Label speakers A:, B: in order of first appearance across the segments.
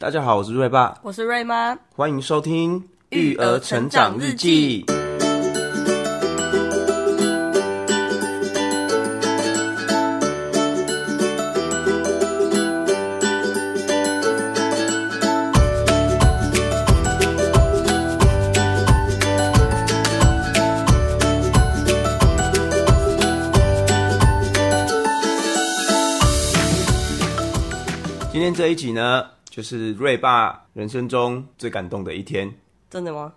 A: 大家好，我是瑞爸，
B: 我是瑞妈，
A: 欢迎收听《育儿成长日记》。今天这一集呢，就是瑞爸人生中最感动的一天。
B: 真的吗？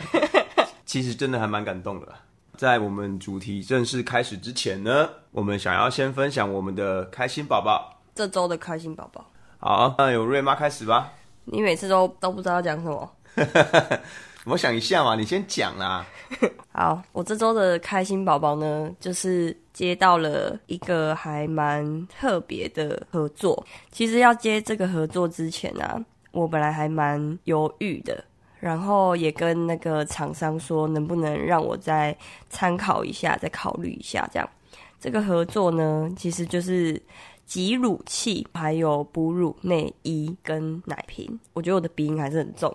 A: 其实真的还蛮感动的。在我们主题正式开始之前呢，我们想要先分享我们的开心宝宝。
B: 这周的开心宝宝。
A: 好，那由瑞妈开始吧。
B: 你每次都都不知道要讲什么。
A: 我想一下嘛，你先讲啦。
B: 好，我这周的开心宝宝呢，就是接到了一个还蛮特别的合作。其实要接这个合作之前啊，我本来还蛮犹豫的，然后也跟那个厂商说，能不能让我再参考一下，再考虑一下这样。这个合作呢，其实就是挤乳器，还有哺乳内衣跟奶瓶。我觉得我的鼻音还是很重。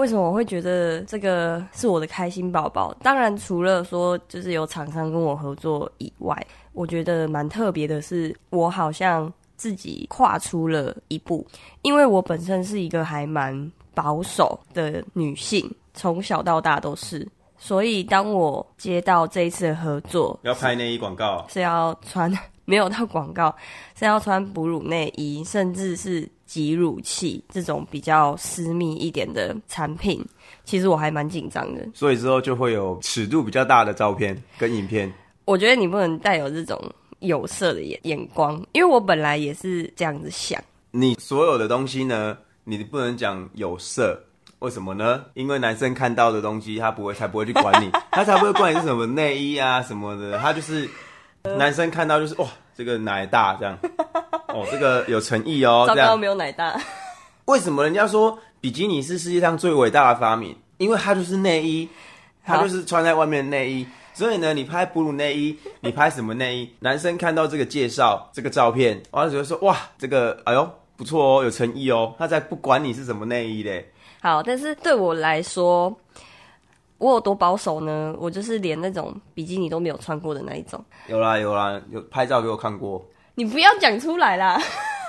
B: 为什么我会觉得这个是我的开心宝宝？当然，除了说就是有厂商跟我合作以外，我觉得蛮特别的是，我好像自己跨出了一步。因为我本身是一个还蛮保守的女性，从小到大都是。所以当我接到这一次的合作，
A: 要拍内衣广告，
B: 是要穿 没有到广告，是要穿哺乳内衣，甚至是。挤乳器这种比较私密一点的产品，其实我还蛮紧张的。
A: 所以之后就会有尺度比较大的照片跟影片。
B: 我觉得你不能带有这种有色的眼眼光，因为我本来也是这样子想。
A: 你所有的东西呢，你不能讲有色，为什么呢？因为男生看到的东西，他不会，才不会去管你，他才不会管你是什么内衣啊什么的，他就是男生看到就是哇，这个奶大这样。哦，这个有诚意哦。
B: 糟糕，没有奶大。
A: 为什么人家说比基尼是世界上最伟大的发明？因为它就是内衣，它就是穿在外面的内衣。所以呢，你拍哺乳内衣，你拍什么内衣？男生看到这个介绍、这个照片，完了就会说：哇，这个哎呦不错哦，有诚意哦。他才不管你是什么内衣嘞。
B: 好，但是对我来说，我有多保守呢？我就是连那种比基尼都没有穿过的那一种。
A: 有啦有啦，有拍照给我看过。
B: 你不要讲出来啦，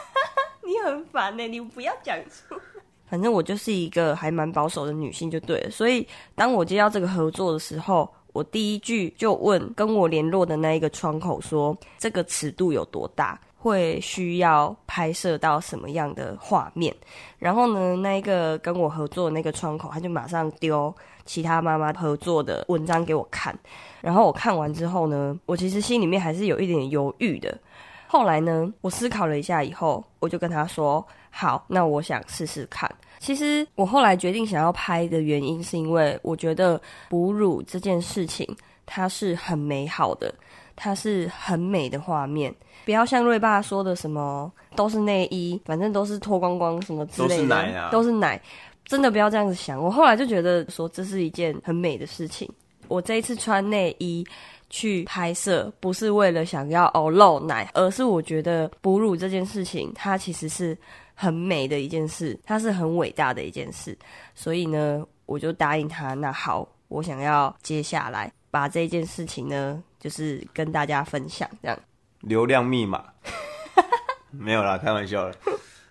B: 你很烦呢、欸。你不要讲出来。反正我就是一个还蛮保守的女性，就对了。所以当我接到这个合作的时候，我第一句就问跟我联络的那一个窗口说：“这个尺度有多大？会需要拍摄到什么样的画面？”然后呢，那一个跟我合作的那个窗口，他就马上丢其他妈妈合作的文章给我看。然后我看完之后呢，我其实心里面还是有一点犹豫的。后来呢，我思考了一下以后，我就跟他说：“好，那我想试试看。”其实我后来决定想要拍的原因，是因为我觉得哺乳这件事情它是很美好的，它是很美的画面。不要像瑞爸说的什么都是内衣，反正都是脱光光什么之类的，都是奶啊，都是奶。真的不要这样子想。我后来就觉得说这是一件很美的事情。我这一次穿内衣。去拍摄不是为了想要哦露奶，而是我觉得哺乳这件事情，它其实是很美的一件事，它是很伟大的一件事。所以呢，我就答应他。那好，我想要接下来把这件事情呢，就是跟大家分享这样。
A: 流量密码 没有啦，开玩笑的。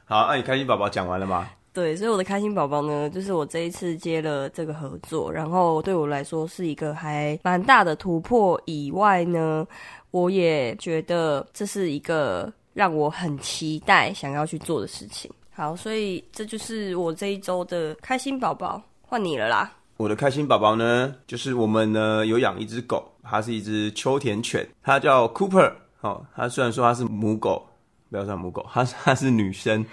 A: 好，那你开心宝宝讲完了吗？
B: 对，所以我的开心宝宝呢，就是我这一次接了这个合作，然后对我来说是一个还蛮大的突破。以外呢，我也觉得这是一个让我很期待想要去做的事情。好，所以这就是我这一周的开心宝宝，换你了啦。
A: 我的开心宝宝呢，就是我们呢有养一只狗，它是一只秋田犬，它叫 Cooper。哦，它虽然说它是母狗。不要算母狗，她她是女生，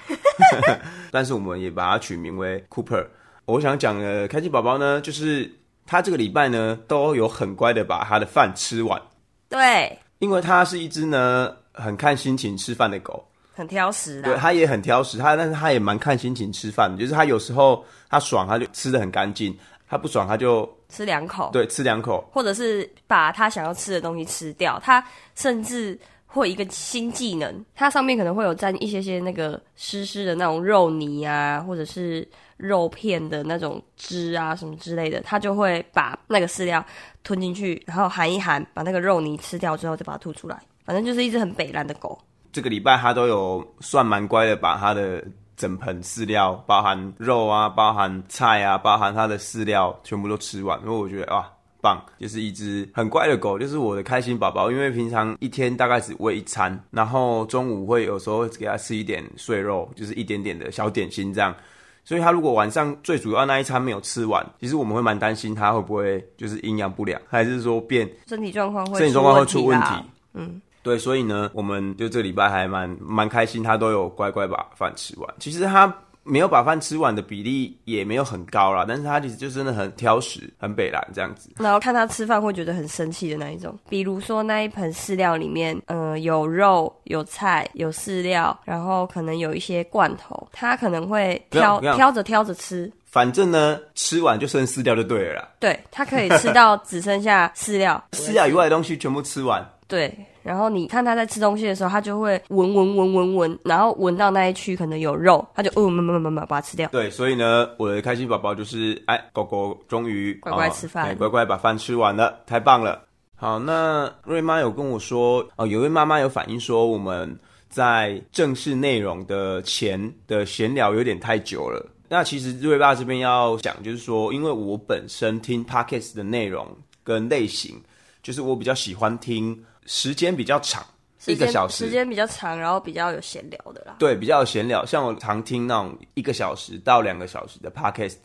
A: 但是我们也把它取名为 Cooper。我想讲的开心宝宝呢，就是他这个礼拜呢都有很乖的把他的饭吃完。
B: 对，
A: 因为它是一只呢很看心情吃饭的狗，
B: 很挑食的。
A: 对，它也很挑食，它但是它也蛮看心情吃饭的，就是它有时候它爽，它就吃的很干净；它不爽，它就
B: 吃两口。
A: 对，吃两口，
B: 或者是把它想要吃的东西吃掉。它甚至。或一个新技能，它上面可能会有沾一些些那个湿湿的那种肉泥啊，或者是肉片的那种汁啊什么之类的，它就会把那个饲料吞进去，然后含一含，把那个肉泥吃掉之后再把它吐出来。反正就是一只很北烂的狗。
A: 这个礼拜它都有算蛮乖的，把它的整盆饲料，包含肉啊，包含菜啊，包含它的饲料，全部都吃完。因为我觉得啊。棒，就是一只很乖的狗，就是我的开心宝宝。因为平常一天大概只喂一餐，然后中午会有时候给它吃一点碎肉，就是一点点的小点心这样。所以它如果晚上最主要那一餐没有吃完，其实我们会蛮担心它会不会就是营养不良，还是说变
B: 身体状况会
A: 身体状况会出问题。
B: 嗯，
A: 对，所以呢，我们就这礼拜还蛮蛮开心，他都有乖乖把饭吃完。其实它。没有把饭吃完的比例也没有很高啦，但是他其实就真的很挑食，很北蓝这样子。
B: 然后看他吃饭会觉得很生气的那一种，比如说那一盆饲料里面，呃，有肉、有菜、有饲料，然后可能有一些罐头，他可能会挑挑着挑着吃。
A: 反正呢，吃完就剩饲料就对了啦。
B: 对，他可以吃到只剩下饲料，
A: 饲料以外的东西全部吃完。
B: 对。然后你看他在吃东西的时候，他就会闻闻闻闻闻，然后闻到那一区可能有肉，他就嗯，慢慢慢慢把它吃掉。
A: 对，所以呢，我的开心宝宝就是，哎，狗狗终于
B: 乖乖吃饭，
A: 哦，乖乖把饭吃完了，太棒了。好，那瑞妈有跟我说，哦，有位妈妈有反映说，我们在正式内容的前的闲聊有点太久了。那其实瑞爸这边要讲，就是说，因为我本身听 Podcast 的内容跟类型，就是我比较喜欢听。时间比较长，一个小时。
B: 时间比较长，然后比较有闲聊的啦。
A: 对，比较有闲聊。像我常听那种一个小时到两个小时的 podcast。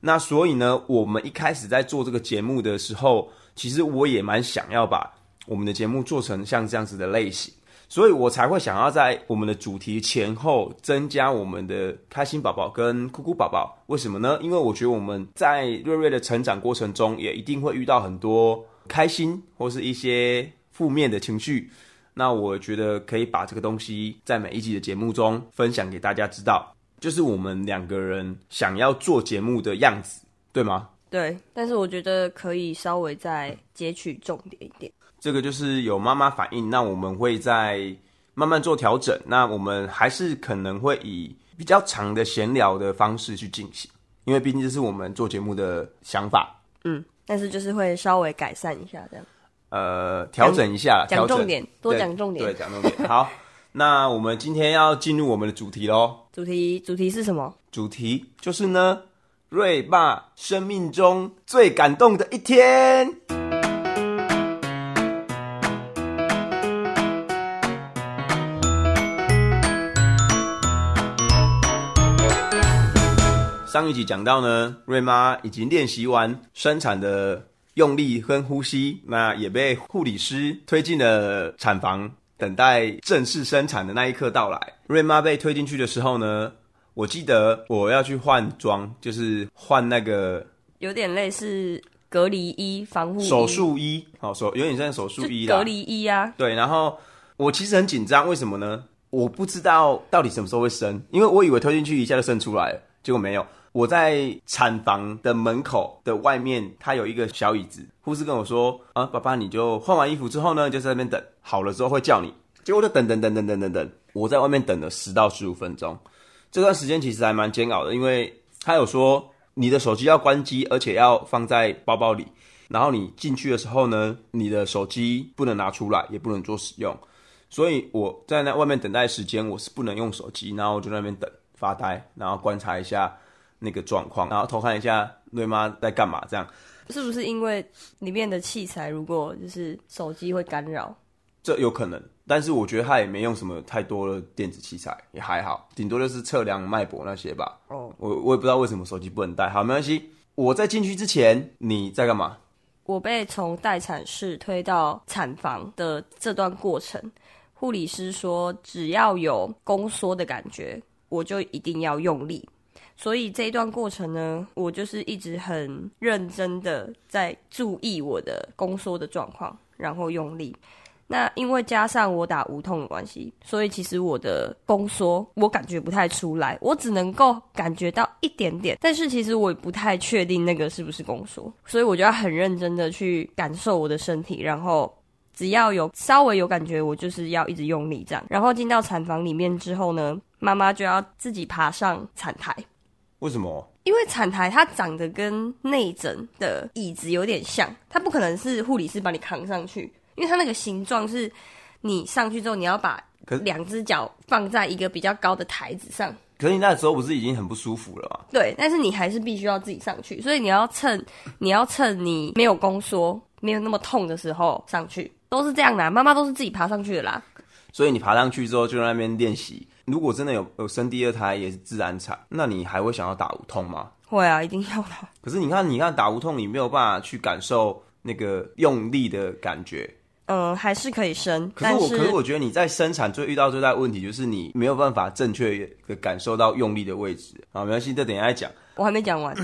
A: 那所以呢，我们一开始在做这个节目的时候，其实我也蛮想要把我们的节目做成像这样子的类型，所以我才会想要在我们的主题前后增加我们的开心宝宝跟酷酷宝宝。为什么呢？因为我觉得我们在瑞瑞的成长过程中，也一定会遇到很多开心或是一些。负面的情绪，那我觉得可以把这个东西在每一集的节目中分享给大家知道，就是我们两个人想要做节目的样子，对吗？
B: 对，但是我觉得可以稍微再截取重点一点。
A: 这个就是有妈妈反应，那我们会在慢慢做调整。那我们还是可能会以比较长的闲聊的方式去进行，因为毕竟这是我们做节目的想法。
B: 嗯，但是就是会稍微改善一下这样。
A: 呃，调整一下，
B: 讲重点，多讲重点，
A: 对，讲重点。好，那我们今天要进入我们的主题喽。
B: 主题，主题是什么？
A: 主题就是呢，瑞爸生命中最感动的一天。上一集讲到呢，瑞妈已经练习完生产的。用力跟呼吸，那也被护理师推进了产房，等待正式生产的那一刻到来。瑞妈被推进去的时候呢，我记得我要去换装，就是换那个
B: 有点类似隔离衣、防护
A: 手术衣，好手有点像手术衣啦，
B: 隔离衣啊。
A: 对，然后我其实很紧张，为什么呢？我不知道到底什么时候会生，因为我以为推进去一下就生出来了，结果没有。我在产房的门口的外面，它有一个小椅子。护士跟我说：“啊，爸爸，你就换完衣服之后呢，就在那边等，好了之后会叫你。”结果就等等等等等等等，我在外面等了十到十五分钟。这段时间其实还蛮煎熬的，因为他有说你的手机要关机，而且要放在包包里。然后你进去的时候呢，你的手机不能拿出来，也不能做使用。所以我在那外面等待时间，我是不能用手机，然后我就在那边等发呆，然后观察一下。那个状况，然后偷看一下瑞妈在干嘛，这样
B: 是不是因为里面的器材如果就是手机会干扰？
A: 这有可能，但是我觉得他也没用什么太多的电子器材，也还好，顶多就是测量脉搏那些吧。哦，我我也不知道为什么手机不能带。好，没关系。我在进去之前你在干嘛？
B: 我被从待产室推到产房的这段过程，护理师说只要有宫缩的感觉，我就一定要用力。所以这一段过程呢，我就是一直很认真的在注意我的宫缩的状况，然后用力。那因为加上我打无痛的关系，所以其实我的宫缩我感觉不太出来，我只能够感觉到一点点。但是其实我也不太确定那个是不是宫缩，所以我就要很认真的去感受我的身体，然后只要有稍微有感觉，我就是要一直用力这样。然后进到产房里面之后呢，妈妈就要自己爬上产台。
A: 为什么？
B: 因为产台它长得跟内诊的椅子有点像，它不可能是护理师把你扛上去，因为它那个形状是，你上去之后你要把两只脚放在一个比较高的台子上。
A: 可是你那时候不是已经很不舒服了吗？
B: 对，但是你还是必须要自己上去，所以你要趁你要趁你没有宫缩、没有那么痛的时候上去，都是这样的啊。妈妈都是自己爬上去的啦。
A: 所以你爬上去之后就在那边练习。如果真的有有生第二胎也是自然产，那你还会想要打无痛吗？
B: 会啊，一定要的。
A: 可是你看，你看打无痛，你没有办法去感受那个用力的感觉。
B: 嗯，还是可以生。
A: 可是我，
B: 是
A: 可是我觉得你在生产最遇到最大的问题就是你没有办法正确的感受到用力的位置。好，没关系，这等一下再讲。
B: 我还没讲完。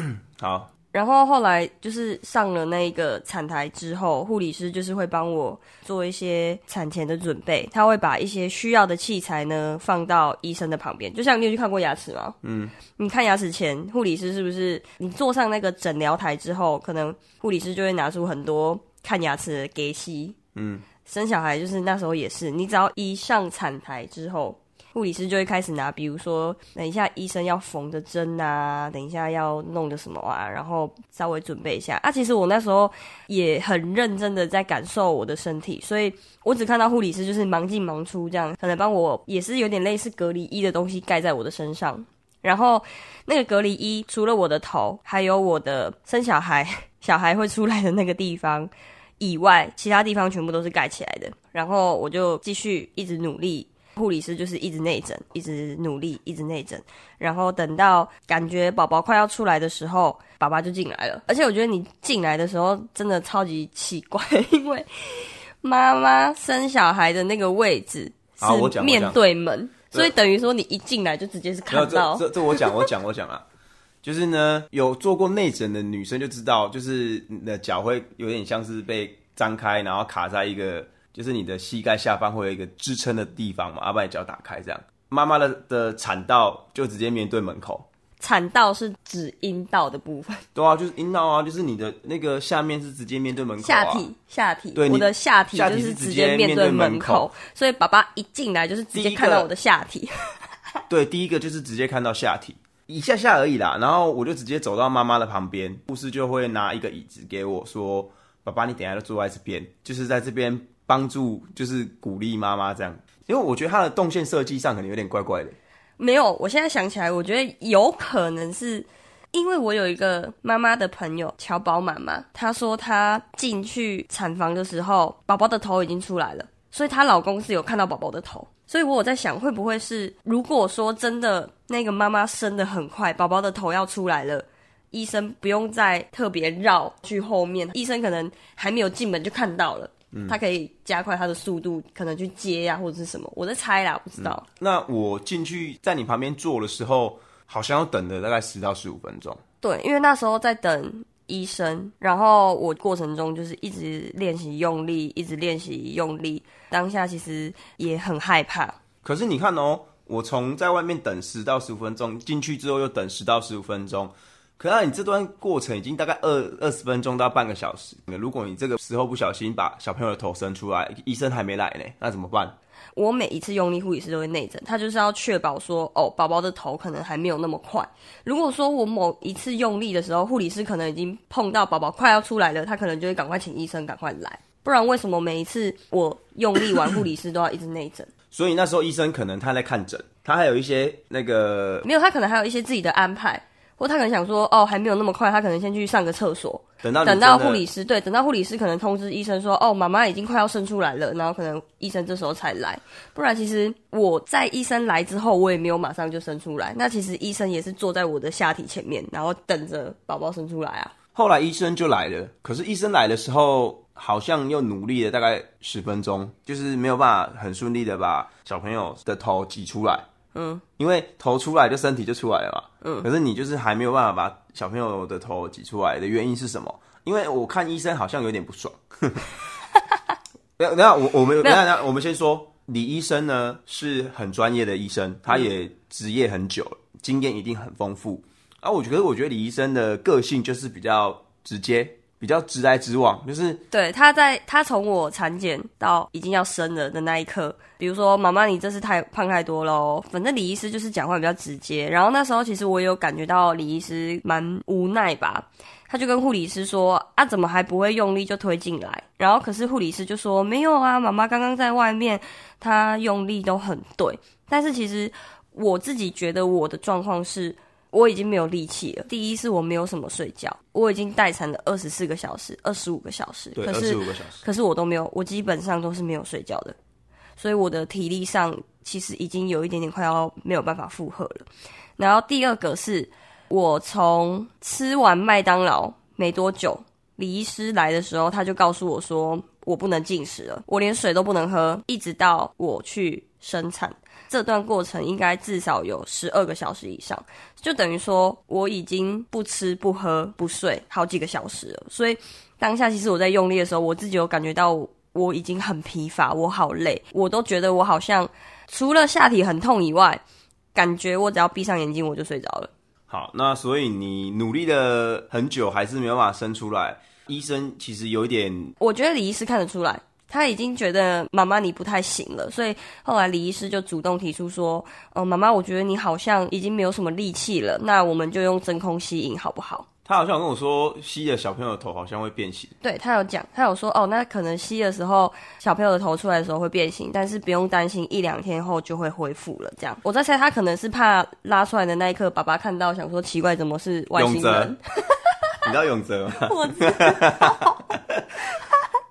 A: 好。
B: 然后后来就是上了那个产台之后，护理师就是会帮我做一些产前的准备。他会把一些需要的器材呢放到医生的旁边。就像你有去看过牙齿吗？嗯。你看牙齿前，护理师是不是你坐上那个诊疗台之后，可能护理师就会拿出很多看牙齿的给息。嗯，生小孩就是那时候也是，你只要一上产台之后，护理师就会开始拿，比如说等一下医生要缝的针啊，等一下要弄的什么啊，然后稍微准备一下啊。其实我那时候也很认真的在感受我的身体，所以我只看到护理师就是忙进忙出这样，可能帮我也是有点类似隔离衣的东西盖在我的身上，然后那个隔离衣除了我的头，还有我的生小孩小孩会出来的那个地方。以外，其他地方全部都是盖起来的。然后我就继续一直努力，护理师就是一直内诊，一直努力，一直内诊。然后等到感觉宝宝快要出来的时候，爸爸就进来了。而且我觉得你进来的时候真的超级奇怪，因为妈妈生小孩的那个位置是面对门，所以等于说你一进来就直接是看到。
A: 这这，这我讲我讲我讲啊。就是呢，有做过内诊的女生就知道，就是你的脚会有点像是被张开，然后卡在一个，就是你的膝盖下方会有一个支撑的地方嘛，要把你脚打开这样。妈妈的的产道就直接面对门口。
B: 产道是指阴道的部分。
A: 对啊，就是阴道啊，就是你的那个下面是直接面对门口啊。
B: 下体，下体。
A: 对，
B: 我的下体就是直接面对门口，所以爸爸一进来就是直接看到我的下体。
A: 对，第一个就是直接看到下体。一下下而已啦，然后我就直接走到妈妈的旁边，护士就会拿一个椅子给我说：“爸爸，你等一下就坐在这边，就是在这边帮助，就是鼓励妈妈这样。”因为我觉得他的动线设计上可能有点怪怪的。
B: 没有，我现在想起来，我觉得有可能是因为我有一个妈妈的朋友乔宝妈妈，她说她进去产房的时候，宝宝的头已经出来了，所以她老公是有看到宝宝的头。所以我有在想，会不会是如果说真的那个妈妈生的很快，宝宝的头要出来了，医生不用再特别绕去后面，医生可能还没有进门就看到了，嗯，他可以加快他的速度，可能去接呀，啊，或者是什么，我在猜啦，不知道。嗯，
A: 那我进去在你旁边坐的时候，好像要等了大概十到十五分钟。
B: 对，因为那时候在等。医生，然后我过程中就是一直练习用力，一直练习用力。当下其实也很害怕。
A: 可是你看哦，我从在外面等十到十五分钟，进去之后又等十到十五分钟。可是你这段过程已经大概二二十分钟到半个小时。如果你这个时候不小心把小朋友的头伸出来，医生还没来呢，那怎么办？
B: 我每一次用力，护理师都会内诊，他就是要确保说，哦，宝宝的头可能还没有那么快。如果说我某一次用力的时候，护理师可能已经碰到宝宝快要出来了，他可能就会赶快请医生赶快来。不然为什么每一次我用力完，护理师都要一直内诊？
A: 所以那时候医生可能他在看诊，他还有一些那个
B: 没有，他可能还有一些自己的安排。或他可能想说，哦，还没有那么快，他可能先去上个厕所，
A: 等到
B: 等到护理师，对，等到护理师可能通知医生说，哦，妈妈已经快要生出来了，然后可能医生这时候才来，不然其实我在医生来之后，我也没有马上就生出来，那其实医生也是坐在我的下体前面，然后等着宝宝生出来啊。
A: 后来医生就来了，可是医生来的时候，好像又努力了大概十分钟，就是没有办法很顺利的把小朋友的头挤出来。嗯，因为头出来就身体就出来了嘛。嗯，可是你就是还没有办法把小朋友的头挤出来的原因是什么？因为我看医生好像有点不爽。等下，等下，我我们等下，等下，我们先说李医生呢是很专业的医生，他也执业很久了，经验一定很丰富。啊，我觉得，我觉得李医生的个性就是比较直接，比较直来直往，就是
B: 对他在他从我产检到已经要生了的那一刻，比如说妈妈你这是太胖太多喽，反正李医师就是讲话比较直接。然后那时候其实我有感觉到李医师蛮无奈吧，他就跟护理师说啊，怎么还不会用力就推进来？然后可是护理师就说没有啊，妈妈刚刚在外面，他用力都很对。但是其实我自己觉得我的状况是。我已经没有力气了。第一是我没有什么睡觉，我已经待产了二十四个小时、二十五个小时，
A: 对，
B: 可是
A: 二十五个小时，
B: 可是我都没有，我基本上都是没有睡觉的，所以我的体力上其实已经有一点点快要没有办法负荷了。然后第二个是我从吃完麦当劳没多久，李医师来的时候，他就告诉我说我不能进食了，我连水都不能喝，一直到我去生产。这段过程应该至少有十二个小时以上，就等于说我已经不吃不喝不睡好几个小时了。所以当下其实我在用力的时候，我自己有感觉到我已经很疲乏，我好累，我都觉得我好像除了下体很痛以外，感觉我只要闭上眼睛我就睡着了。
A: 好，那所以你努力了很久还是没有办法生出来，医生其实有一点，
B: 我觉得李医师看得出来。他已经觉得妈妈你不太行了，所以后来李医师就主动提出说：“哦，妈妈，我觉得你好像已经没有什么力气了，那我们就用真空吸引好不好？”
A: 他好像有跟我说，吸了小朋友的头好像会变形。
B: 对，他有讲，他有说：“哦，那可能吸的时候小朋友的头出来的时候会变形，但是不用担心，一两天后就会恢复了。”这样，我在猜他可能是怕拉出来的那一刻，爸爸看到想说奇怪，怎么是外星人？
A: 你知道永泽吗？
B: 我知道。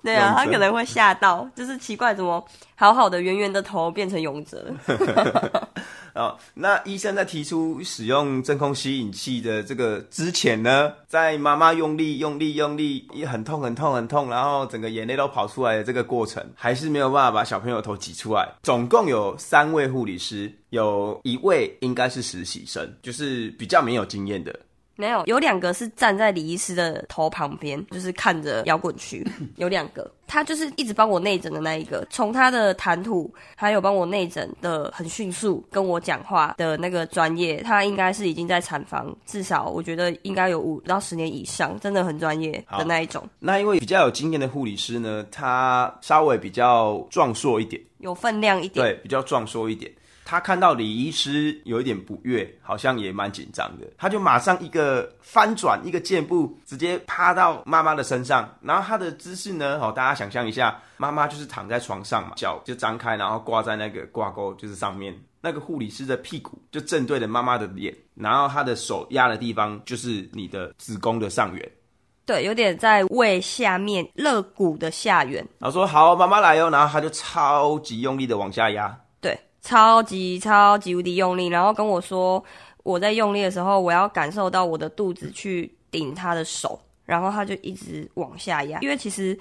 B: 对啊，他可能会吓到，就是奇怪，怎么好好的圆圆的头变成勇者了？
A: 哦，那医生在提出使用真空吸引器的这个之前呢，在妈妈用力、用力、用力，也很痛、很痛、很痛，然后整个眼泪都跑出来的这个过程，还是没有办法把小朋友的头挤出来。总共有三位护理师，有一位应该是实习生，就是比较没有经验的。
B: 没有，有两个是站在李医师的头旁边，就是看着摇滚区。有两个，他就是一直帮我内诊的那一个，从他的谈吐，还有帮我内诊的很迅速，跟我讲话的那个专业，他应该是已经在产房，至少我觉得应该有五到十年以上，真的很专业的那一种。
A: 那因为比较有经验的护理师呢，他稍微比较壮硕一点，
B: 有分量一点，
A: 对，比较壮硕一点。他看到李医师有一点不悦，好像也蛮紧张的，他就马上一个翻转，一个箭步，直接趴到妈妈的身上。然后他的姿势呢，好，大家想象一下，妈妈就是躺在床上嘛，脚就张开，然后挂在那个挂钩，就是上面。那个护理师的屁股就正对着妈妈的脸，然后他的手压的地方就是你的子宫的上缘，
B: 对，有点在胃下面肋骨的下缘。
A: 然后说好，妈妈来哦，然后他就超级用力的往下压。
B: 超级超级无敌用力，然后跟我说，我在用力的时候，我要感受到我的肚子去顶他的手，然后他就一直往下压。因为其实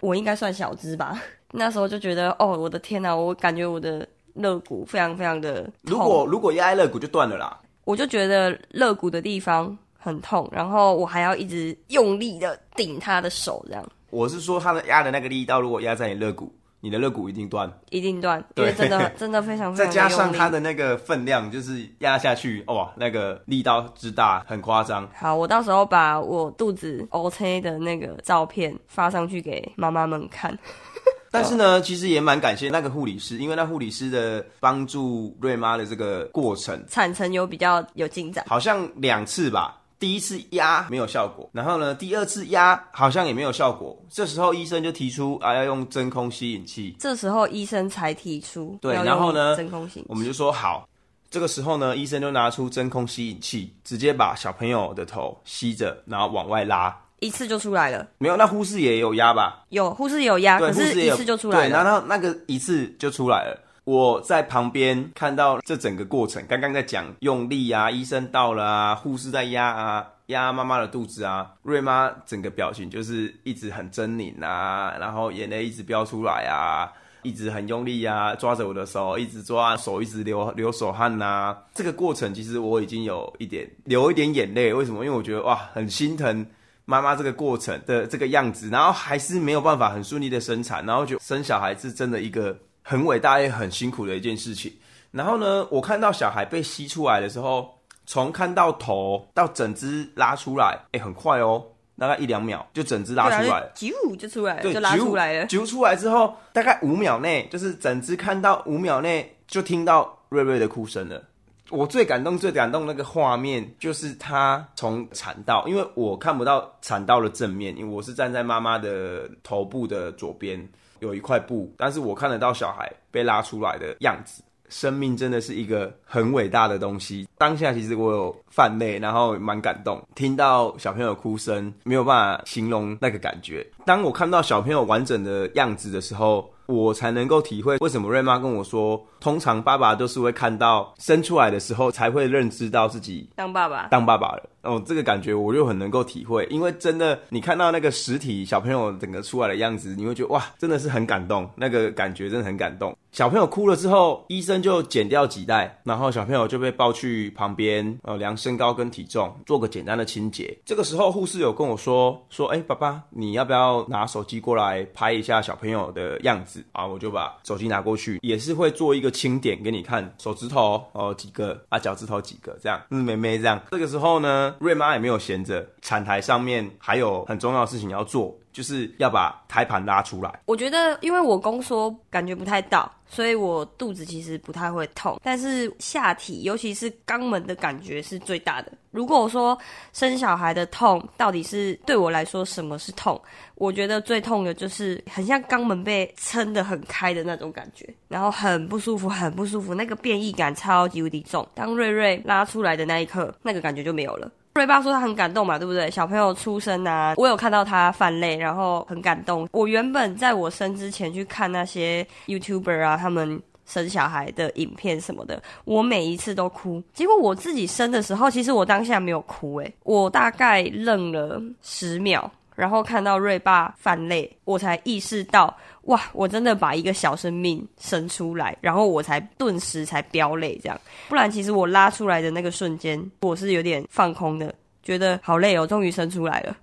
B: 我应该算小只吧，那时候就觉得，哦，我的天哪，我感觉我的肋骨非常非常的痛。
A: 如果如果压肋骨就断了啦。
B: 我就觉得肋骨的地方很痛，然后我还要一直用力的顶他的手，这样。
A: 我是说，他的压的那个力道，如果压在你肋骨。你的肋骨一定断，
B: 一定断，因为真的 真的非常非常。再
A: 加上它的那个分量，就是压下去，哇，那个力道之大，很夸张。
B: 好，我到时候把我肚子 OK 的那个照片发上去给妈妈们看。
A: 但是呢，其实也蛮感谢那个护理师，因为那护理师的帮助瑞妈的这个过程，
B: 产程有比较有进展，
A: 好像两次吧。第一次压没有效果，然后呢，第二次压好像也没有效果。这时候医生就提出啊，要用真空吸引器。
B: 这时候医生才提出，
A: 对，然后呢，
B: 真空吸引器，
A: 我们就说好。这个时候呢，医生就拿出真空吸引器，直接把小朋友的头吸着，然后往外拉，
B: 一次就出来了。
A: 没有，那护士也有压吧？
B: 有，护士也有压，可是一次就出来了。
A: 对，然后那个一次就出来了。我在旁边看到这整个过程，刚刚在讲用力啊，医生到了啊，护士在压啊，压妈妈的肚子啊，瑞妈整个表情就是一直很狰狞啊，然后眼泪一直飙出来啊，一直很用力啊，抓着我的手，一直抓手，一直流流手汗呐、啊。这个过程其实我已经有一点流一点眼泪，为什么？因为我觉得哇，很心疼妈妈这个过程的这个样子，然后还是没有办法很顺利的生产，然后就生小孩是真的一个。很伟大也很辛苦的一件事情。然后呢，我看到小孩被吸出来的时候，从看到头到整只拉出来，哎，很快哦。大概一两秒就整只拉出来了，
B: 啾、啊、就出来了，对就拉出来了。
A: 啾出来之后，大概五秒内，就是整只看到五秒内就听到瑞瑞的哭声了。我最感动、最感动那个画面，就是他从产道，因为我看不到产道的正面，因为我是站在妈妈的头部的左边，有一块布，但是我看得到小孩被拉出来的样子。生命真的是一个很伟大的东西。当下其实我有泛泪，然后蛮感动，听到小朋友哭声，没有办法形容那个感觉。当我看到小朋友完整的样子的时候，我才能够体会为什么瑞妈跟我说，通常爸爸都是会看到生出来的时候才会认知到自己
B: 当爸爸，
A: 当爸爸了。哦，这个感觉我就很能够体会，因为真的你看到那个实体小朋友整个出来的样子，你会觉得哇，真的是很感动，那个感觉真的很感动。小朋友哭了之后，医生就剪掉脐带，然后小朋友就被抱去旁边，呃，量身高跟体重，做个简单的清洁。这个时候护士有跟我说说，哎，爸爸，你要不要拿手机过来拍一下小朋友的样子？啊，我就把手机拿过去，也是会做一个清点给你看，手指头哦几个啊，脚趾头几个，这样，嗯，妹妹这样。这个时候呢。瑞妈也没有闲着，产台上面还有很重要的事情要做，就是要把胎盘拉出来。
B: 我觉得，因为我宫缩感觉不太到，所以我肚子其实不太会痛，但是下体，尤其是肛门的感觉是最大的。如果说生小孩的痛，到底是对我来说什么是痛？我觉得最痛的就是很像肛门被撑得很开的那种感觉，然后很不舒服，很不舒服，那个变异感超级无敌重。当瑞瑞拉出来的那一刻，那个感觉就没有了。瑞爸说他很感动嘛，对不对？小朋友出生啊，我有看到他泛泪，然后很感动。我原本在我生之前去看那些 YouTuber 啊，他们生小孩的影片什么的，我每一次都哭。结果我自己生的时候，其实我当下没有哭，诶，我大概愣了十秒。然后看到瑞爸泛泪，我才意识到，哇，我真的把一个小生命生出来，然后我才顿时才飙泪这样。不然其实我拉出来的那个瞬间，我是有点放空的，觉得好累哦，终于生出来了。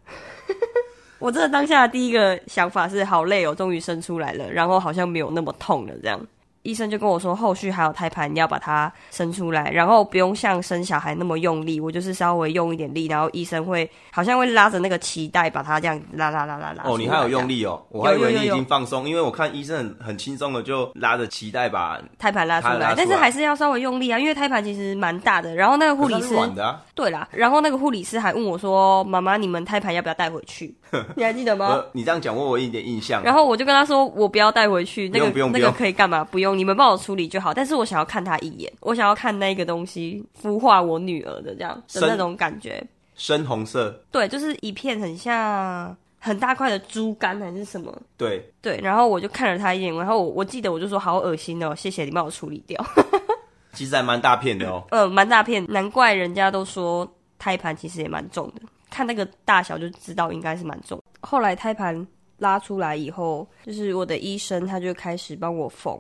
B: 我真的当下第一个想法是好累哦，终于生出来了，然后好像没有那么痛了这样。医生就跟我说，后续还有胎盘，你要把它生出来，然后不用像生小孩那么用力，我就是稍微用一点力，然后医生会好像会拉着那个脐带，把它这样拉拉拉拉拉。哦，
A: 你还有用力哦，我还以为你已经放松，因为我看医生很很轻松的就拉着脐带把
B: 胎盘拉出来，但是还是要稍微用力啊，因为胎盘其实蛮大的。然后那个护理师，
A: 软的啊。
B: 对啦，然后那个护理师还问我说：“妈妈，你们胎盘要不要带回去？” 你还记得吗？
A: 你这样讲，问我一点印象。
B: 然后我就跟他说：“我不要带回去，那个
A: 不用
B: 那个可以干嘛？不用，你们帮我处理就好。但是我想要看他一眼，我想要看那个东西孵化我女儿的这样的那种感觉。
A: 深红色，
B: 对，就是一片很像很大块的猪肝还是什么？
A: 对
B: 对。然后我就看了他一眼，然后我我记得我就说：好恶心哦，谢谢你帮我处理掉。
A: 其实还蛮大片的哦，
B: 嗯，蛮大片，难怪人家都说。”胎盘其实也蛮重的，看那个大小就知道应该是蛮重。后来胎盘拉出来以后，就是我的医生他就开始帮我缝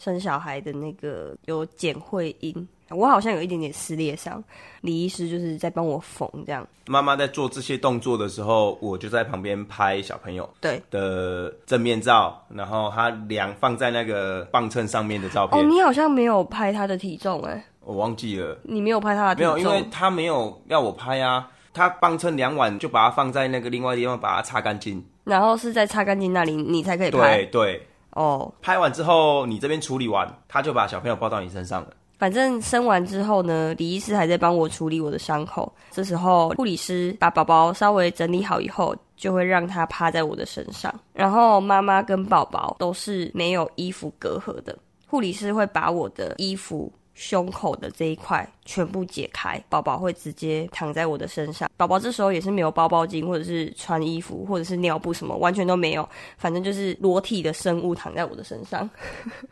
B: 生小孩的那个有剪会阴，我好像有一点点撕裂伤，李医师就是在帮我缝这样。
A: 妈妈在做这些动作的时候，我就在旁边拍小朋友对的正面照，然后他量放在那个磅秤上面的照片。
B: 哦，你好像没有拍他的体重哎。
A: 我忘记了，
B: 你没有拍他的体重？
A: 没有，因为他没有要我拍啊。他磅秤量完就把它放在那个另外地方，把它擦干净。
B: 然后是在擦干净那里，你才可以
A: 拍。对对。哦
B: ，oh.
A: 拍完之后，你这边处理完，他就把小朋友抱到你身上了。
B: 反正生完之后呢，李医师还在帮我处理我的伤口。这时候护理师把宝宝稍微整理好以后，就会让他趴在我的身上。然后妈妈跟宝宝都是没有衣服隔阂的，护理师会把我的衣服。胸口的这一块全部解开，宝宝会直接躺在我的身上。宝宝这时候也是没有包包巾，或者是穿衣服，或者是尿布什么，完全都没有。反正就是裸体的生物躺在我的身上，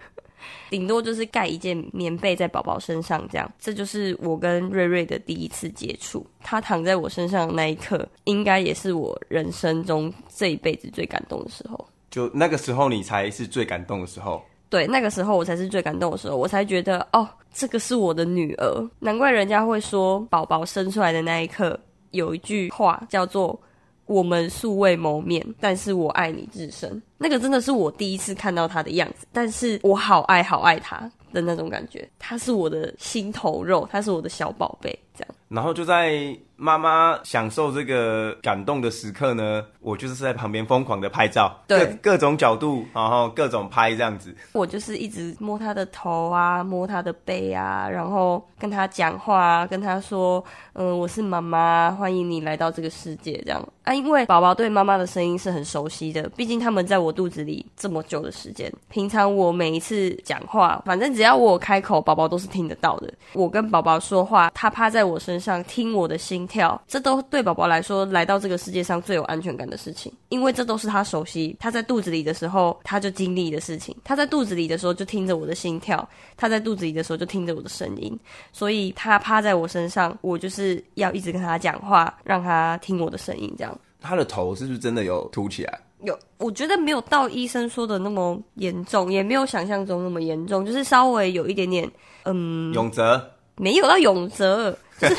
B: 顶多就是盖一件棉被在宝宝身上这样。这就是我跟瑞瑞的第一次接触。他躺在我身上的那一刻，应该也是我人生中这一辈子最感动的时候。
A: 就那个时候，你才是最感动的时候。
B: 对，那个时候我才是最感动的时候，我才觉得哦，这个是我的女儿，难怪人家会说宝宝生出来的那一刻有一句话叫做“我们素未谋面，但是我爱你至深”。那个真的是我第一次看到他的样子，但是我好爱好爱他的那种感觉，他是我的心头肉，他是我的小宝贝，这样。
A: 然后就在妈妈享受这个感动的时刻呢，我就是在旁边疯狂的拍照，
B: 对，
A: 各各种角度，然后各种拍这样子。
B: 我就是一直摸她的头啊，摸她的背啊，然后跟她讲话，跟她说，嗯、呃，我是妈妈，欢迎你来到这个世界，这样啊。因为宝宝对妈妈的声音是很熟悉的，毕竟他们在我肚子里这么久的时间。平常我每一次讲话，反正只要我开口，宝宝都是听得到的。我跟宝宝说话，他趴在我身上听我的心跳，这都对宝宝来说，来到这个世界上最有安全感的事情，因为这都是他熟悉。他在肚子里的时候，他就经历的事情。他在肚子里的时候就听着我的心跳，他在肚子里的时候就听着我的声音。所以他趴在我身上，我就是要一直跟他讲话，让他听我的声音。这样，
A: 他的头是不是真的有凸起来？
B: 有，我觉得没有到医生说的那么严重，也没有想象中那么严重，就是稍微有一点点，嗯，
A: 永泽。
B: 没有到永泽，就 是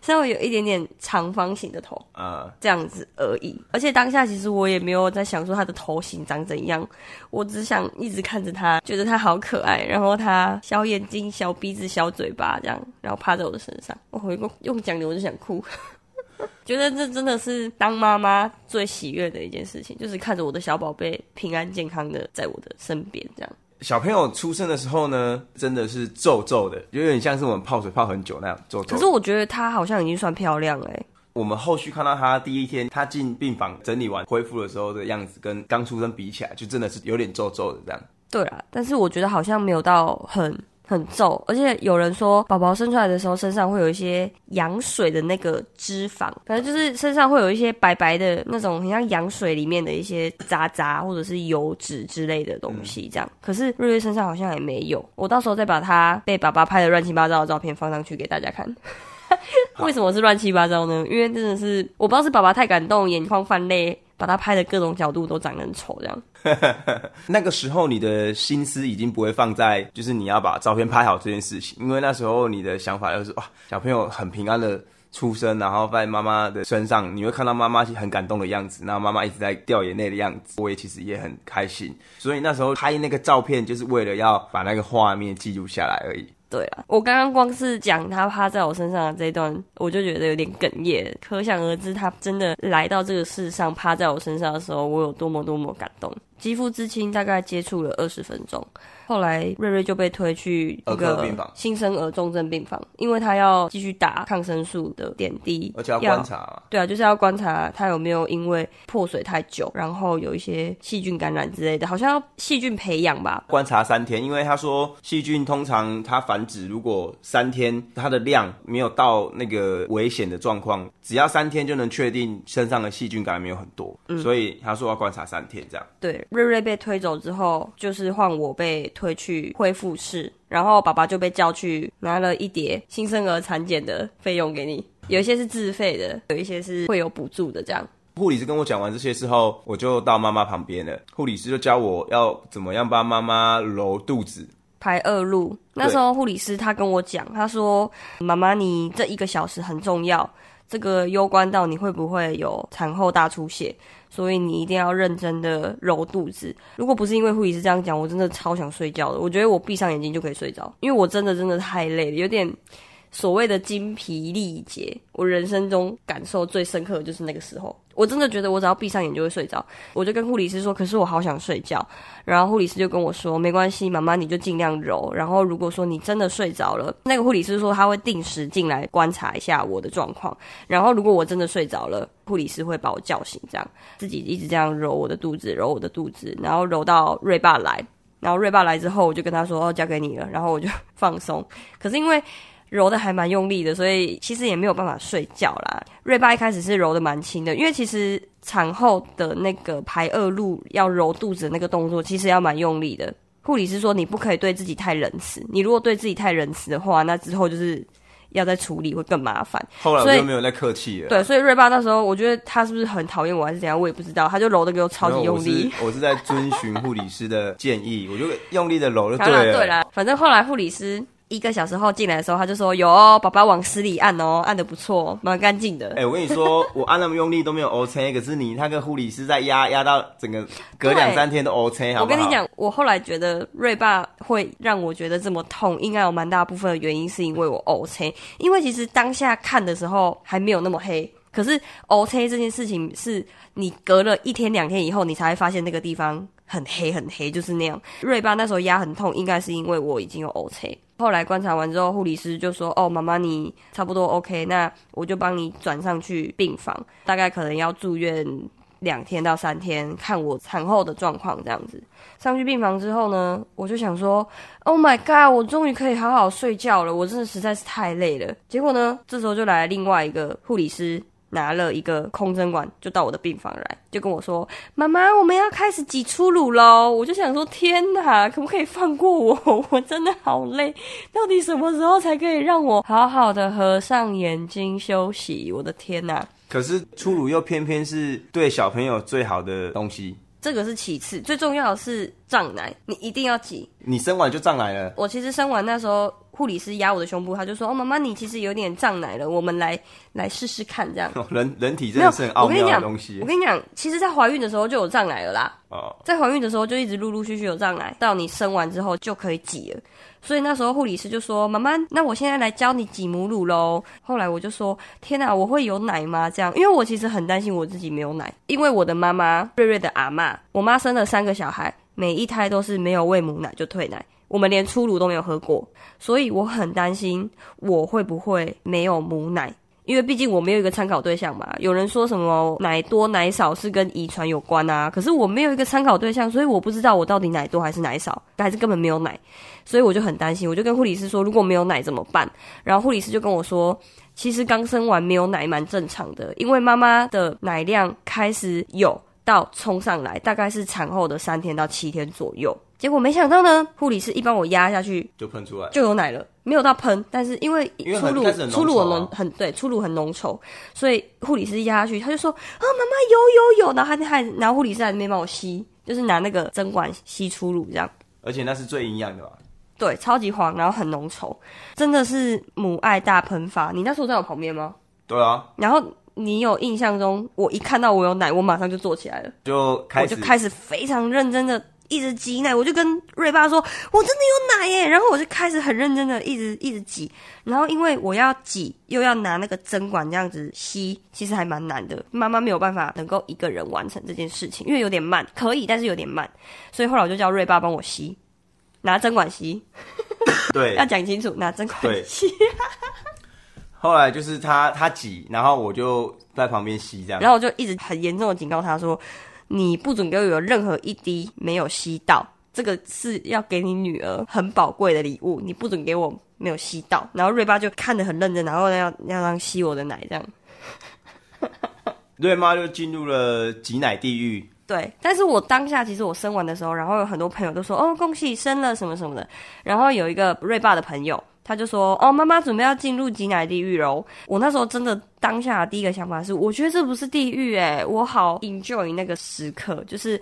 B: 稍微有一点点长方形的头啊，这样子而已。而且当下其实我也没有在想说他的头型长怎样，我只想一直看着他，觉得他好可爱。然后他小眼睛、小鼻子、小嘴巴这样，然后趴在我的身上，我用用讲的我就想哭，觉得这真的是当妈妈最喜悦的一件事情，就是看着我的小宝贝平安健康的在我的身边这样。
A: 小朋友出生的时候呢，真的是皱皱的，有点像是我们泡水泡很久那样皱皱。
B: 可是我觉得她好像已经算漂亮欸。
A: 我们后续看到她第一天，她进病房整理完恢复的时候的样子，跟刚出生比起来，就真的是有点皱皱的这样。
B: 对啊，但是我觉得好像没有到很。很皱，而且有人说宝宝生出来的时候身上会有一些羊水的那个脂肪，反正就是身上会有一些白白的那种，很像羊水里面的一些渣渣或者是油脂之类的东西，这样。嗯、可是瑞瑞身上好像也没有，我到时候再把他被爸爸拍的乱七八糟的照片放上去给大家看。为什么是乱七八糟呢？因为真的是我不知道是爸爸太感动，眼眶泛泪。把它拍的各种角度都长得很丑，这样。
A: 那个时候你的心思已经不会放在就是你要把照片拍好这件事情，因为那时候你的想法就是哇，小朋友很平安的出生，然后在妈妈的身上，你会看到妈妈很感动的样子，然后妈妈一直在掉眼泪的样子，我也其实也很开心。所以那时候拍那个照片就是为了要把那个画面记录下来而已。
B: 对了，我刚刚光是讲他趴在我身上的这一段，我就觉得有点哽咽，可想而知他真的来到这个世上趴在我身上的时候，我有多么多么感动。肌肤之亲大概接触了二十分钟。后来瑞瑞就被推去一个新生儿重症病房，因为他要继续打抗生素的点滴，
A: 而且要观察。
B: 对啊，就是要观察他有没有因为破水太久，然后有一些细菌感染之类的，好像要细菌培养吧。
A: 观察三天，因为他说细菌通常它繁殖，如果三天它的量没有到那个危险的状况，只要三天就能确定身上的细菌感染没有很多，嗯，所以他说要观察三天这样。
B: 对，瑞瑞被推走之后，就是换我被。推去恢复室，然后爸爸就被叫去拿了一叠新生儿产检的费用给你，有一些是自费的，有一些是会有补助的。这样，
A: 护理师跟我讲完这些之后，我就到妈妈旁边了。护理师就教我要怎么样帮妈妈揉肚子、
B: 排恶露。那时候护理师他跟我讲，他说：“妈妈，你这一个小时很重要，这个攸关到你会不会有产后大出血。”所以你一定要认真的揉肚子。如果不是因为护理师这样讲，我真的超想睡觉的。我觉得我闭上眼睛就可以睡着，因为我真的真的太累了，有点所谓的精疲力竭。我人生中感受最深刻的就是那个时候。我真的觉得我只要闭上眼就会睡着，我就跟护理师说，可是我好想睡觉。然后护理师就跟我说，没关系，妈妈你就尽量揉。然后如果说你真的睡着了，那个护理师说他会定时进来观察一下我的状况。然后如果我真的睡着了，护理师会把我叫醒，这样自己一直这样揉我的肚子，揉我的肚子，然后揉到瑞爸来。然后瑞爸来之后，我就跟他说，哦，交给你了。然后我就 放松。可是因为揉的还蛮用力的，所以其实也没有办法睡觉啦。瑞爸一开始是揉的蛮轻的，因为其实产后的那个排恶露要揉肚子的那个动作，其实要蛮用力的。护理师说，你不可以对自己太仁慈，你如果对自己太仁慈的话，那之后就是要再处理会更麻烦。
A: 后来我就没有再客气了。
B: 对，所以瑞爸那时候，我觉得他是不是很讨厌我，还是怎样，我也不知道。他就揉的给我超级用力。
A: 我是，我是在遵循护理师的建议，我就用力的揉就 对了。
B: 对啦，反正后来护理师。一个小时后进来的时候，他就说：“有哦，爸爸往死里按哦，按的不错，蛮干净的。”
A: 哎、欸，我跟你说，我按那么用力都没有 OK，可是你那个护理师在压压到整个隔两三天都 OK，好好？
B: 我跟你讲，我后来觉得瑞爸会让我觉得这么痛，应该有蛮大部分的原因是因为我 OK，因为其实当下看的时候还没有那么黑，可是 OK 这件事情是你隔了一天两天以后，你才会发现那个地方很黑很黑，就是那样。瑞爸那时候压很痛，应该是因为我已经有 OK。后来观察完之后，护理师就说：“哦，妈妈你差不多 OK，那我就帮你转上去病房，大概可能要住院两天到三天，看我产后的状况这样子。上去病房之后呢，我就想说：Oh my god，我终于可以好好睡觉了，我真的实在是太累了。结果呢，这时候就来另外一个护理师。”拿了一个空针管，就到我的病房来，就跟我说：“妈妈，我们要开始挤初乳喽！”我就想说：“天哪，可不可以放过我？我真的好累，到底什么时候才可以让我好好的合上眼睛休息？我的天哪！”
A: 可是初乳又偏偏是对小朋友最好的东西。
B: 这个是其次，最重要的是胀奶，你一定要挤。
A: 你生完就胀奶了？
B: 我其实生完那时候。护理师压我的胸部，他就说：“哦，妈妈，你其实有点胀奶了，我们来来试试看，这样。哦”
A: 人人体真的是很奥妙的东西。
B: 我跟你讲，其实，在怀孕的时候就有胀奶了啦。
A: 哦，
B: 在怀孕的时候就一直陆陆续续有胀奶，到你生完之后就可以挤了。所以那时候护理师就说：“妈妈，那我现在来教你挤母乳喽。”后来我就说：“天哪，我会有奶吗？”这样，因为我其实很担心我自己没有奶，因为我的妈妈瑞瑞的阿妈，我妈生了三个小孩，每一胎都是没有喂母奶就退奶。我们连初乳都没有喝过，所以我很担心我会不会没有母奶，因为毕竟我没有一个参考对象嘛。有人说什么奶多奶少是跟遗传有关啊，可是我没有一个参考对象，所以我不知道我到底奶多还是奶少，还是根本没有奶，所以我就很担心。我就跟护理师说，如果没有奶怎么办？然后护理师就跟我说，其实刚生完没有奶蛮正常的，因为妈妈的奶量开始有到冲上来，大概是产后的三天到七天左右。结果没想到呢，护理师一帮我压下去，
A: 就喷出来，
B: 就有奶了，没有到喷，但是因为初乳初乳很很对，初乳很浓稠，所以护理师压下去，他就说啊，妈妈有有有，然后他还然后护理师在那边帮我吸，就是拿那个针管吸初乳这样，
A: 而且那是最营养的吧？
B: 对，超级黄，然后很浓稠，真的是母爱大喷发。你那时候在我旁边吗？
A: 对啊。然后
B: 你有印象中，我一看到我有奶，我马上就坐起来了，
A: 就开始
B: 我就开始非常认真的。一直挤奶，我就跟瑞爸说：“我真的有奶耶！”然后我就开始很认真的一直一直挤。然后因为我要挤，又要拿那个针管这样子吸，其实还蛮难的。妈妈没有办法能够一个人完成这件事情，因为有点慢，可以，但是有点慢。所以后来我就叫瑞爸帮我吸，拿针管吸。
A: 对，
B: 要讲清楚，拿针管吸。
A: 后来就是他他挤，然后我就在旁边吸这样。
B: 然后我就一直很严重的警告他说。你不准给我有任何一滴没有吸到，这个是要给你女儿很宝贵的礼物，你不准给我没有吸到。然后瑞爸就看得很认真，然后要要让吸我的奶，这样。
A: 瑞妈就进入了挤奶地狱。
B: 对，但是我当下其实我生完的时候，然后有很多朋友都说哦，恭喜生了什么什么的，然后有一个瑞爸的朋友。他就说：“哦，妈妈准备要进入挤奶地狱喽！”我那时候真的当下的第一个想法是，我觉得这不是地狱诶，我好 enjoy 那个时刻，就是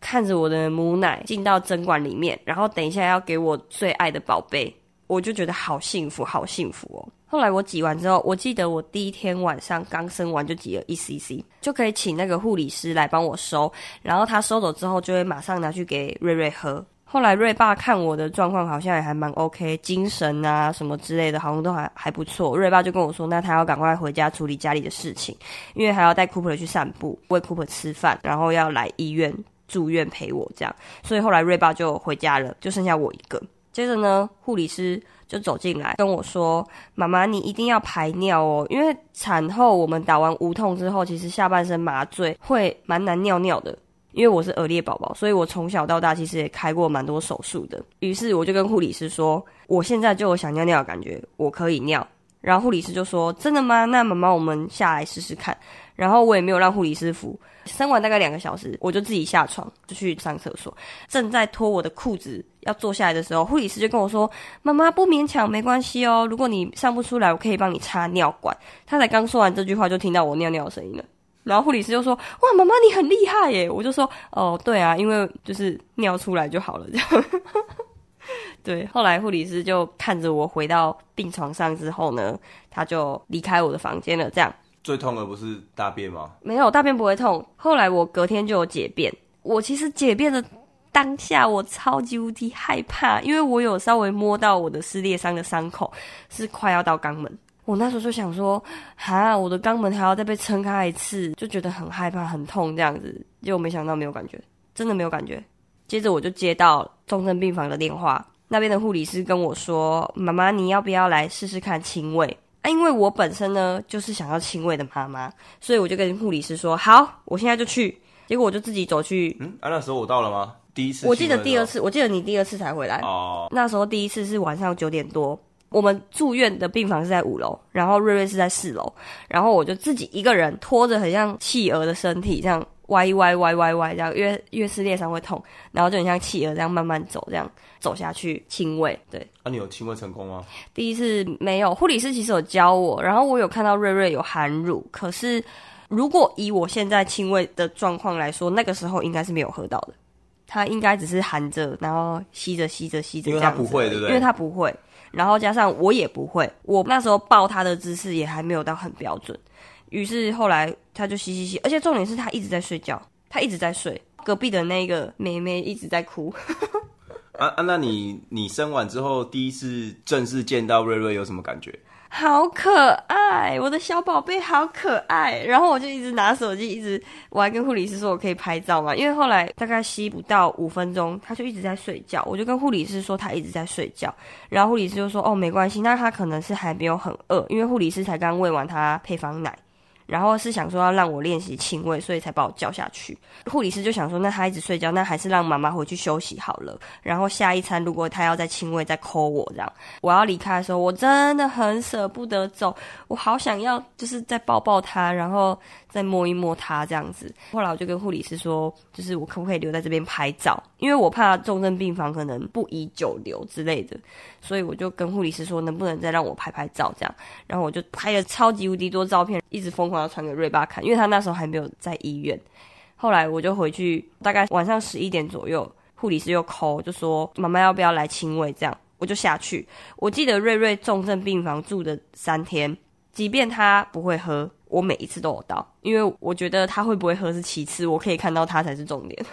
B: 看着我的母奶进到针管里面，然后等一下要给我最爱的宝贝，我就觉得好幸福，好幸福哦。后来我挤完之后，我记得我第一天晚上刚生完就挤了一 cc，就可以请那个护理师来帮我收，然后他收走之后就会马上拿去给瑞瑞喝。后来瑞爸看我的状况好像也还蛮 OK，精神啊什么之类的，好像都还还不错。瑞爸就跟我说，那他要赶快回家处理家里的事情，因为还要带 Cooper 去散步，喂 Cooper 吃饭，然后要来医院住院陪我这样。所以后来瑞爸就回家了，就剩下我一个。接着呢，护理师就走进来跟我说：“妈妈，你一定要排尿哦，因为产后我们打完无痛之后，其实下半身麻醉会蛮难尿尿的。”因为我是鹅裂宝宝，所以我从小到大其实也开过蛮多手术的。于是我就跟护理师说，我现在就有想尿尿的感觉，我可以尿。然后护理师就说：“真的吗？那妈妈，我们下来试试看。”然后我也没有让护理师扶。生完大概两个小时，我就自己下床就去上厕所。正在脱我的裤子要坐下来的时候，护理师就跟我说：“妈妈不勉强，没关系哦。如果你上不出来，我可以帮你插尿管。”他才刚说完这句话，就听到我尿尿的声音了。然后护理师就说：“哇，妈妈你很厉害耶！”我就说：“哦，对啊，因为就是尿出来就好了。”这样。对，后来护理师就看着我回到病床上之后呢，他就离开我的房间了。这样
A: 最痛的不是大便吗？
B: 没有，大便不会痛。后来我隔天就有解便。我其实解便的当下，我超级无敌害怕，因为我有稍微摸到我的撕裂伤的伤口，是快要到肛门。我那时候就想说，哈，我的肛门还要再被撑开一次，就觉得很害怕、很痛这样子。结果没想到没有感觉，真的没有感觉。接着我就接到重症病房的电话，那边的护理师跟我说：“妈妈，你要不要来试试看亲喂？”啊，因为我本身呢就是想要亲喂的妈妈，所以我就跟护理师说：“好，我现在就去。”结果我就自己走去。
A: 嗯，啊，那时候我到了吗？第一次？
B: 我记得第二次，我记得你第二次才回来。哦。那时候第一次是晚上九点多。我们住院的病房是在五楼，然后瑞瑞是在四楼，然后我就自己一个人拖着很像企鹅的身体，这样歪歪歪歪歪这样，因为越撕裂伤会痛，然后就很像企鹅这样慢慢走，这样走下去亲喂。对，
A: 啊，你有亲喂成功吗？
B: 第一次没有，护理师其实有教我，然后我有看到瑞瑞有含乳，可是如果以我现在亲喂的状况来说，那个时候应该是没有喝到的，他应该只是含着，然后吸着吸着吸着，
A: 因为他不会，对不对？
B: 因为他不会。然后加上我也不会，我那时候抱他的姿势也还没有到很标准，于是后来他就嘻嘻嘻，而且重点是他一直在睡觉，他一直在睡，隔壁的那个妹妹一直在哭。
A: 啊啊，那你你生完之后第一次正式见到瑞瑞有什么感觉？
B: 好可爱，我的小宝贝好可爱。然后我就一直拿手机，一直我还跟护理师说我可以拍照嘛，因为后来大概吸不到五分钟，他就一直在睡觉。我就跟护理师说他一直在睡觉，然后护理师就说哦没关系，那他可能是还没有很饿，因为护理师才刚喂完他配方奶。然后是想说要让我练习亲喂，所以才把我叫下去。护理师就想说，那他一直睡觉，那还是让妈妈回去休息好了。然后下一餐如果他要再亲喂，再抠我这样。我要离开的时候，我真的很舍不得走，我好想要就是再抱抱他，然后再摸一摸他这样子。后来我就跟护理师说，就是我可不可以留在这边拍照，因为我怕重症病房可能不宜久留之类的。所以我就跟护理师说，能不能再让我拍拍照这样。然后我就拍了超级无敌多照片，一直疯狂。要传给瑞爸看，因为他那时候还没有在医院。后来我就回去，大概晚上十一点左右，护理师又 call，就说妈妈要不要来亲喂？这样我就下去。我记得瑞瑞重症病房住的三天，即便他不会喝，我每一次都有到，因为我觉得他会不会喝是其次，我可以看到他才是重点。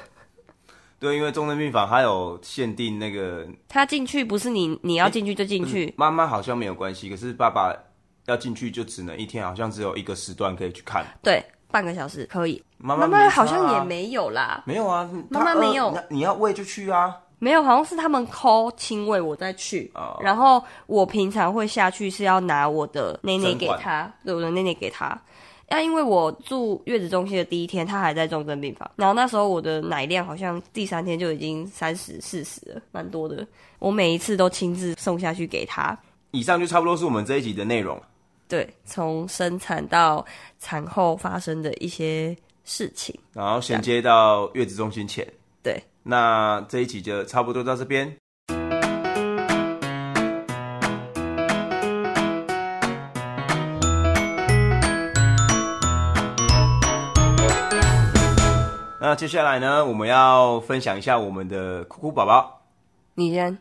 A: 对，因为重症病房还有限定那个，
B: 他进去不是你你要进去就进去，
A: 妈妈好像没有关系，可是爸爸。要进去就只能一天，好像只有一个时段可以去看。
B: 对，半个小时可以。妈妈、好像也没有啦。
A: 没有啊，
B: 妈妈没有。
A: 呃、你要喂就去啊。
B: 没有，好像是他们 call 亲喂我再去。哦。然后我平常会下去是要拿我的内内给他，对，我的内内给他。要因为我住月子中心的第一天，他还在重症病房。然后那时候我的奶量好像第三天就已经三十四十了，蛮多的。我每一次都亲自送下去给他。
A: 以上就差不多是我们这一集的内容。
B: 对，从生产到产后发生的一些事情，
A: 然后衔接到月子中心前。
B: 对，
A: 那这一集就差不多到这边。那接下来呢，我们要分享一下我们的酷酷宝宝。
B: 你先。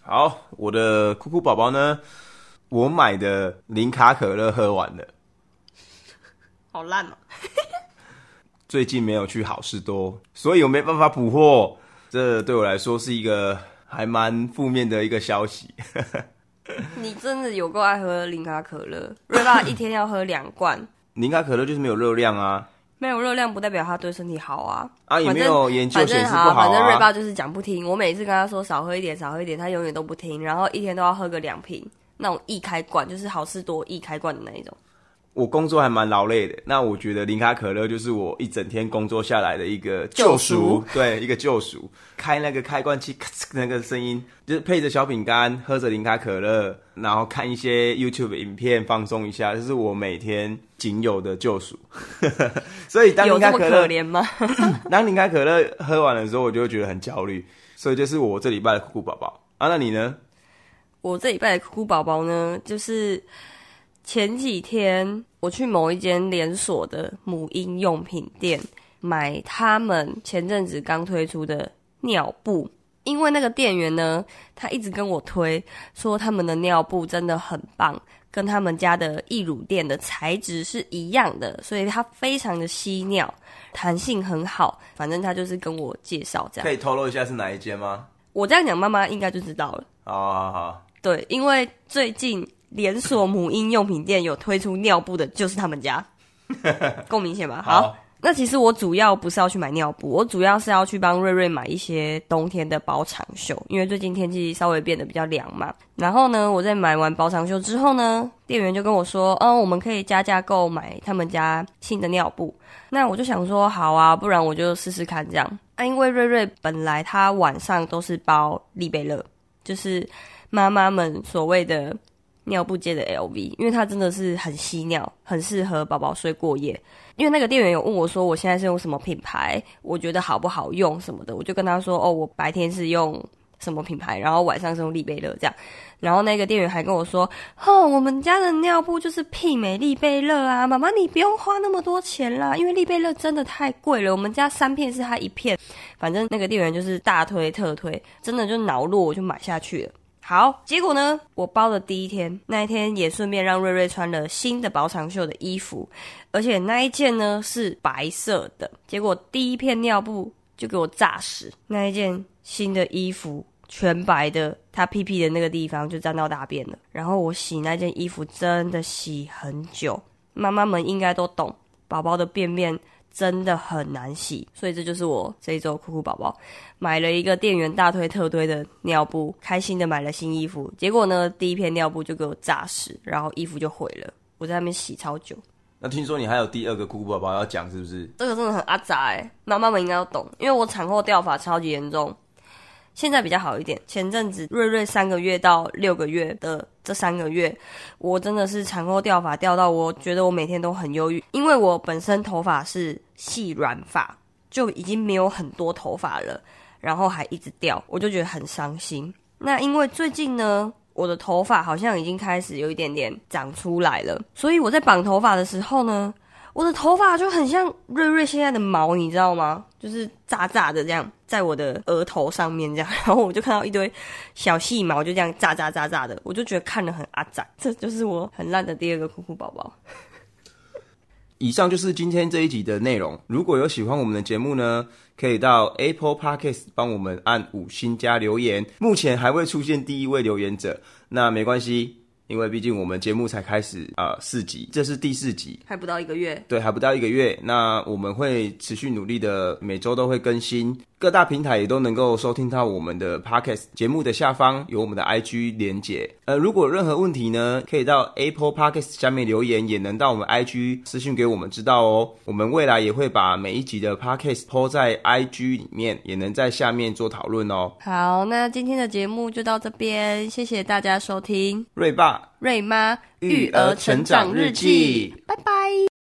A: 好，我的酷酷宝宝呢？我买的零卡可乐喝完了，
B: 好烂哦！
A: 最近没有去好事多，所以我没办法补货。这对我来说是一个还蛮负面的一个消息。
B: 你真的有够爱喝零卡可乐？瑞爸一天要喝两罐。
A: 零卡可乐就是没有热量啊，
B: 没有热量不代表它对身体好啊。
A: 啊，也没有研究显示不好啊。
B: 反正瑞爸就是讲不听。我每次跟他说少喝一点，少喝一点，他永远都不听，然后一天都要喝个两瓶。那种易开罐，就是好事多易开罐的那一种。
A: 我工作还蛮劳累的，那我觉得零卡可乐就是我一整天工作下来的一个救赎，对，一个救赎。开那个开关器，咔 嚓那个声音，就是配着小饼干，喝着零卡可乐，然后看一些 YouTube 影片放松一下，这是我每天仅有的救赎。所以当零卡可乐，可怜吗？当零卡可乐喝完的时候，我就会觉得很焦虑。所以就是我这礼拜的酷酷宝宝啊，那你呢？
B: 我这礼拜的酷酷宝宝呢，就是前几天我去某一间连锁的母婴用品店买他们前阵子刚推出的尿布因为那个店员呢，他一直跟我推说他们的尿布真的很棒，跟他们家的溢乳垫的材质是一样的，所以它非常的吸尿，弹性很好。反正他就是跟我介绍这样。
A: 可以透露一下是哪一间吗？
B: 我这样讲，妈妈应该就知道了。
A: 好好好。
B: 对，因为最近连锁母婴用品店有推出尿布的，就是他们家，够明显吧？好。好那其实我主要不是要去买尿布，我主要是要去帮瑞瑞买一些冬天的薄长袖，因为最近天气稍微变得比较凉嘛。然后呢，我在买完薄长袖之后呢，店员就跟我说：“嗯，我们可以加价购买他们家新的尿布。”那我就想说：“好啊，不然我就试试看这样。”啊，因为瑞瑞本来他晚上都是包利贝乐，就是妈妈们所谓的尿布界的 LV，因为它真的是很吸尿，很适合宝宝睡过夜。因为那个店员有问我说，我现在是用什么品牌，我觉得好不好用什么的，我就跟他说，哦，我白天是用什么品牌，然后晚上是用利贝乐这样。然后那个店员还跟我说，哦，我们家的尿布就是媲美利贝乐啊，妈妈你不用花那么多钱啦，因为利贝乐真的太贵了，我们家三片是他一片，反正那个店员就是大推特推，真的就恼怒我就买下去了。好，结果呢，我包的第一天，那一天也顺便让瑞瑞穿了新的薄长袖的衣服，而且那一件呢是白色的。结果第一片尿布就给我炸死，那一件新的衣服全白的，他屁屁的那个地方就沾到大便了。然后我洗那件衣服真的洗很久，妈妈们应该都懂，宝宝的便便。真的很难洗，所以这就是我这一周酷酷宝宝买了一个店员大推特推的尿布，开心的买了新衣服，结果呢，第一片尿布就给我炸死，然后衣服就毁了，我在那边洗超久。
A: 那听说你还有第二个酷酷宝宝要讲，是不是？
B: 这个真的很阿杂哎，妈妈们应该都懂，因为我产后掉发超级严重。现在比较好一点。前阵子瑞瑞三个月到六个月的这三个月，我真的是产后掉发掉到我觉得我每天都很忧郁，因为我本身头发是细软发，就已经没有很多头发了，然后还一直掉，我就觉得很伤心。那因为最近呢，我的头发好像已经开始有一点点长出来了，所以我在绑头发的时候呢。我的头发就很像瑞瑞现在的毛，你知道吗？就是炸炸的这样，在我的额头上面这样，然后我就看到一堆小细毛，就这样炸炸炸炸的，我就觉得看得很阿杂。这就是我很烂的第二个酷酷宝宝。
A: 以上就是今天这一集的内容。如果有喜欢我们的节目呢，可以到 Apple Podcast 帮我们按五星加留言。目前还未出现第一位留言者，那没关系。因为毕竟我们节目才开始啊、呃，四集，这是第四集，
B: 还不到一个月，
A: 对，还不到一个月。那我们会持续努力的，每周都会更新。各大平台也都能够收听到我们的 Podcast 节目的下方有我们的 IG 连结。呃，如果有任何问题呢，可以到 Apple Podcast 下面留言，也能到我们 IG 私信给我们知道哦。我们未来也会把每一集的 Podcast po 在 IG 里面，也能在下面做讨论哦。
B: 好，那今天的节目就到这边，谢谢大家收听。
A: 瑞爸、
B: 瑞妈育儿成长日记，拜拜。